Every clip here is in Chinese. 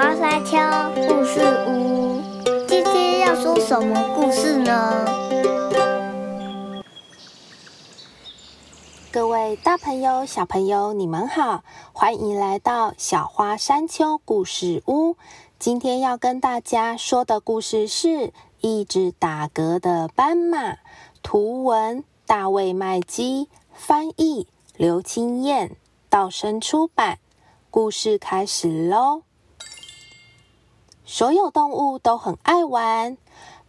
花山丘故事屋，今天要说什么故事呢？各位大朋友、小朋友，你们好，欢迎来到小花山丘故事屋。今天要跟大家说的故事是一只打嗝的斑马。图文：大卫麦基，翻译：刘清燕，道生出版。故事开始喽！所有动物都很爱玩，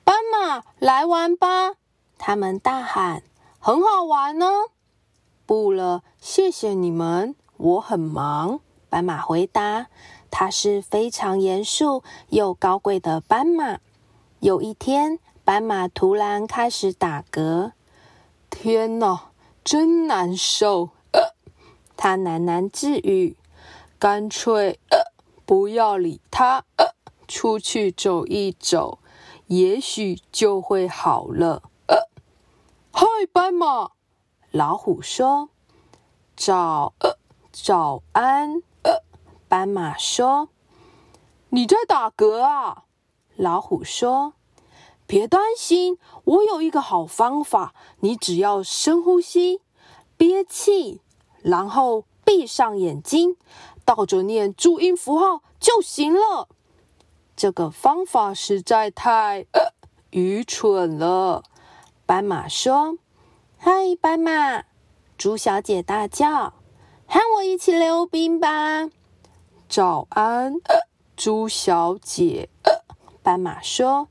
斑马来玩吧！他们大喊：“很好玩呢！”不了，谢谢你们，我很忙。斑马回答。它是非常严肃又高贵的斑马。有一天，斑马突然开始打嗝。天哪，真难受！呃，它喃喃自语：“干脆呃，不要理它，呃，出去走一走，也许就会好了。”呃，嗨，斑马！老虎说：“早，呃，早安。”呃斑马说：“你在打嗝啊？”老虎说：“别担心，我有一个好方法。你只要深呼吸，憋气，然后闭上眼睛，倒着念注音符号就行了。这个方法实在太呃愚蠢了。”斑马说：“嗨，斑马！”猪小姐大叫：“和我一起溜冰吧！”早安，猪小姐。斑马说：“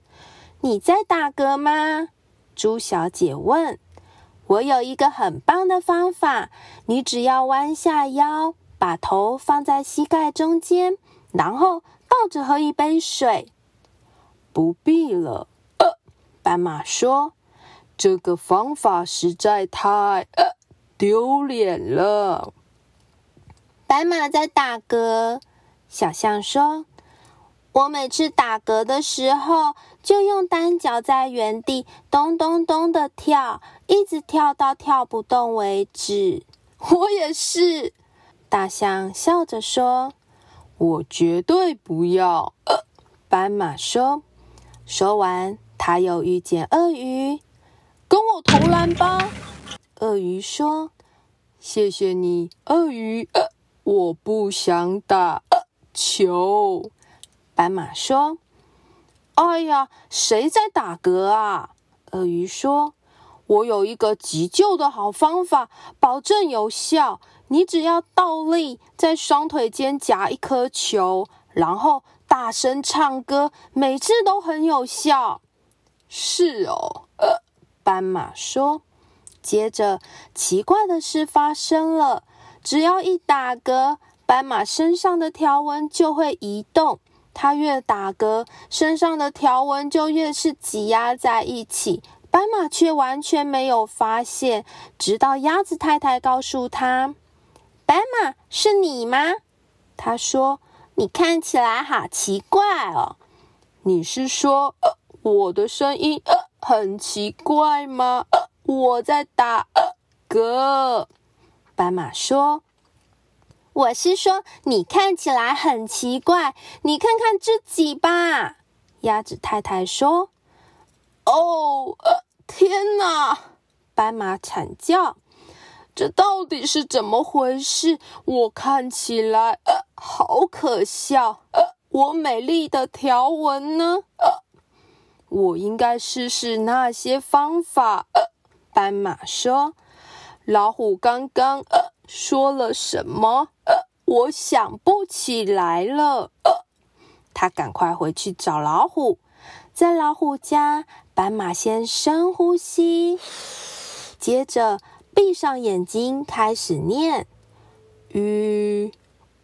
你在打嗝吗？”猪小姐问。“我有一个很棒的方法，你只要弯下腰，把头放在膝盖中间，然后着喝一杯水。”不必了，斑马说：“这个方法实在太呃丢脸了。”斑马在打嗝。小象说：“我每次打嗝的时候，就用单脚在原地咚咚咚的跳，一直跳到跳不动为止。”我也是。大象笑着说：“我绝对不要。”斑马说。说完，他又遇见鳄鱼：“跟我投篮吧。”鳄鱼说：“谢谢你，鳄鱼。我不想打。”球，斑马说：“哎呀，谁在打嗝啊？”鳄鱼说：“我有一个急救的好方法，保证有效。你只要倒立，在双腿间夹一颗球，然后大声唱歌，每次都很有效。”是哦，呃，斑马说。接着，奇怪的事发生了，只要一打嗝。斑马身上的条纹就会移动，它越打嗝，身上的条纹就越是挤压在一起。斑马却完全没有发现，直到鸭子太太告诉他：“斑马是你吗？”他说：“你看起来好奇怪哦。”你是说，我的声音很奇怪吗？我在打嗝。斑马说。我是说，你看起来很奇怪，你看看自己吧。鸭子太太说：“哦，天哪！”斑马惨叫：“这到底是怎么回事？我看起来好可笑。我美丽的条纹呢？我应该试试那些方法。”斑马说：“老虎刚刚说了什么？”我想不起来了。他赶快回去找老虎，在老虎家，斑马先深呼吸，接着闭上眼睛开始念：吁、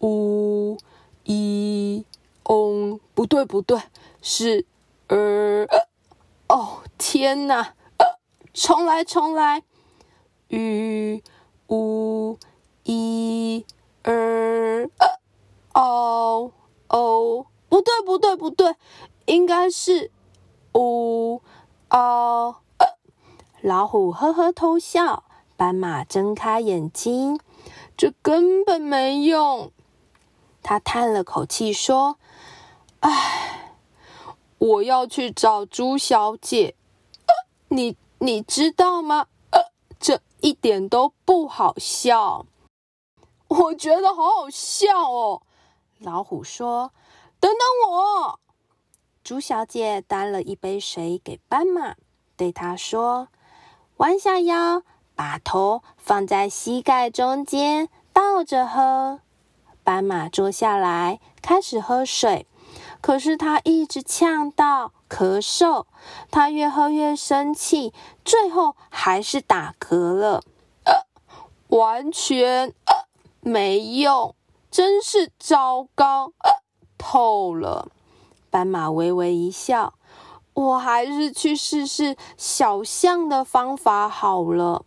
呜、一、嗡。不对，不对，是呃。哦，天哪！重来，重来。吁、呜、一。呃，哦哦，不对不对不对，应该是呜哦。老虎呵呵偷笑，斑马睁开眼睛，这根本没用。他叹了口气说：“唉，我要去找猪小姐。你你知道吗？这一点都不好笑。我觉得好好笑哦。老虎说：“等等我。”猪小姐端了一杯水给斑马，对他说：“弯下腰，把头放在膝盖中间，倒着喝。”斑马坐下来，开始喝水，可是他一直呛到、咳嗽，他越喝越生气，最后还是打嗝了。完全没用，真是糟糕，透了。斑马微微一笑，我还是去试试小象的方法好了。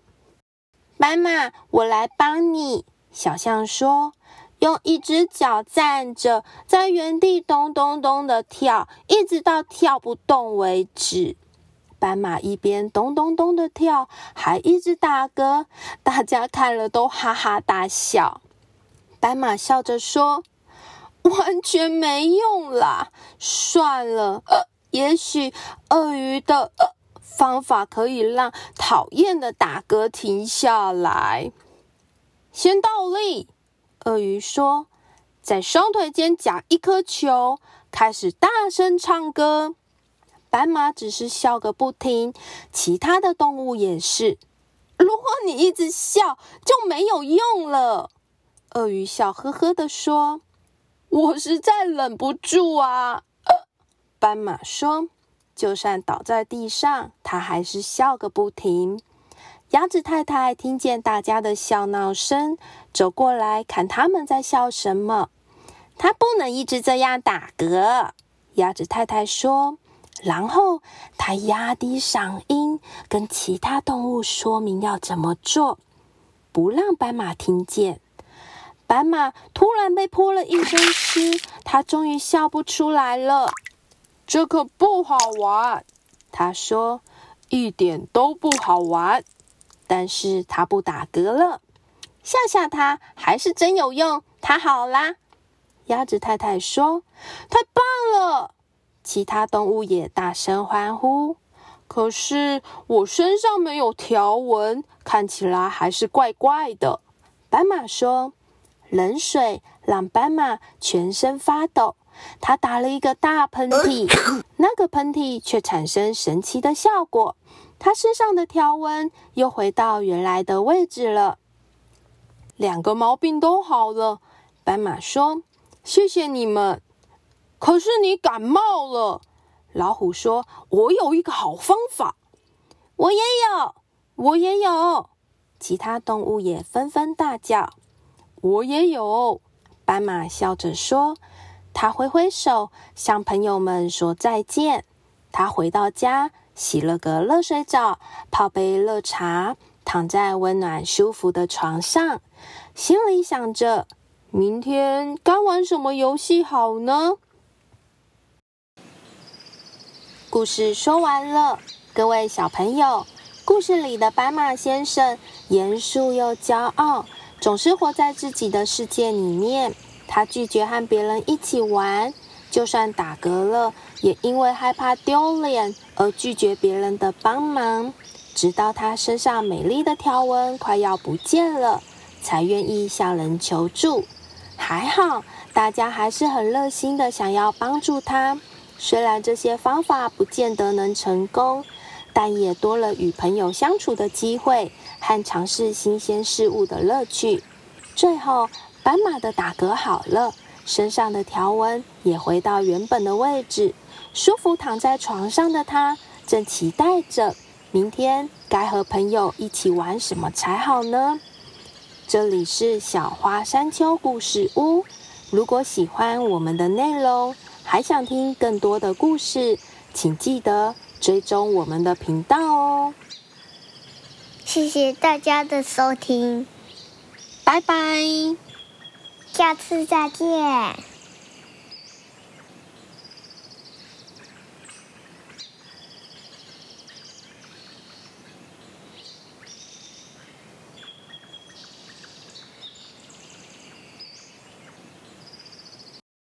斑马，我来帮你。小象说：“用一只脚站着，在原地咚咚咚的跳，一直到跳不动为止。”斑马一边咚咚咚的跳，还一直打嗝，大家看了都哈哈大笑。斑马笑着说。完全没用啦！算了，呃，也许鳄鱼的呃方法可以让讨厌的打嗝停下来。先倒立，鳄鱼说，在双腿间夹一颗球，开始大声唱歌。斑马只是笑个不停，其他的动物也是。如果你一直笑，就没有用了。鳄鱼笑呵呵的说。我实在忍不住啊！斑马说：“就算倒在地上，他还是笑个不停。”鸭子太太听见大家的笑闹声，走过来看他们在笑什么。他不能一直这样打嗝，鸭子太太说。然后他压低嗓音，跟其他动物说明要怎么做，不让斑马听见。斑马突然被泼了一身湿，他终于笑不出来了。这可不好玩，他说，一点都不好玩。但是他不打嗝了，吓吓他还是真有用。他好啦，鸭子太太说，太棒了。其他动物也大声欢呼。可是我身上没有条纹，看起来还是怪怪的。斑马说。冷水让斑马全身发抖，他打了一个大喷嚏，那个喷嚏却产生神奇的效果，他身上的条纹又回到原来的位置了。两个毛病都好了，斑马说：“谢谢你们。”可是你感冒了，老虎说：“我有一个好方法。”我也有，我也有，其他动物也纷纷大叫。我也有，斑马笑着说。他挥挥手，向朋友们说再见。他回到家，洗了个热水澡，泡杯热茶，躺在温暖舒服的床上，心里想着：明天该玩什么游戏好呢？故事说完了，各位小朋友，故事里的斑马先生严肃又骄傲。总是活在自己的世界里面，他拒绝和别人一起玩，就算打嗝了，也因为害怕丢脸而拒绝别人的帮忙。直到他身上美丽的条纹快要不见了，才愿意向人求助。还好，大家还是很热心的想要帮助他。虽然这些方法不见得能成功，但也多了与朋友相处的机会。和尝试新鲜事物的乐趣。最后，斑马的打嗝好了，身上的条纹也回到原本的位置。舒服躺在床上的他，正期待着明天该和朋友一起玩什么才好呢？这里是小花山丘故事屋。如果喜欢我们的内容，还想听更多的故事，请记得追踪我们的频道哦。谢谢大家的收听，拜拜，下次再见。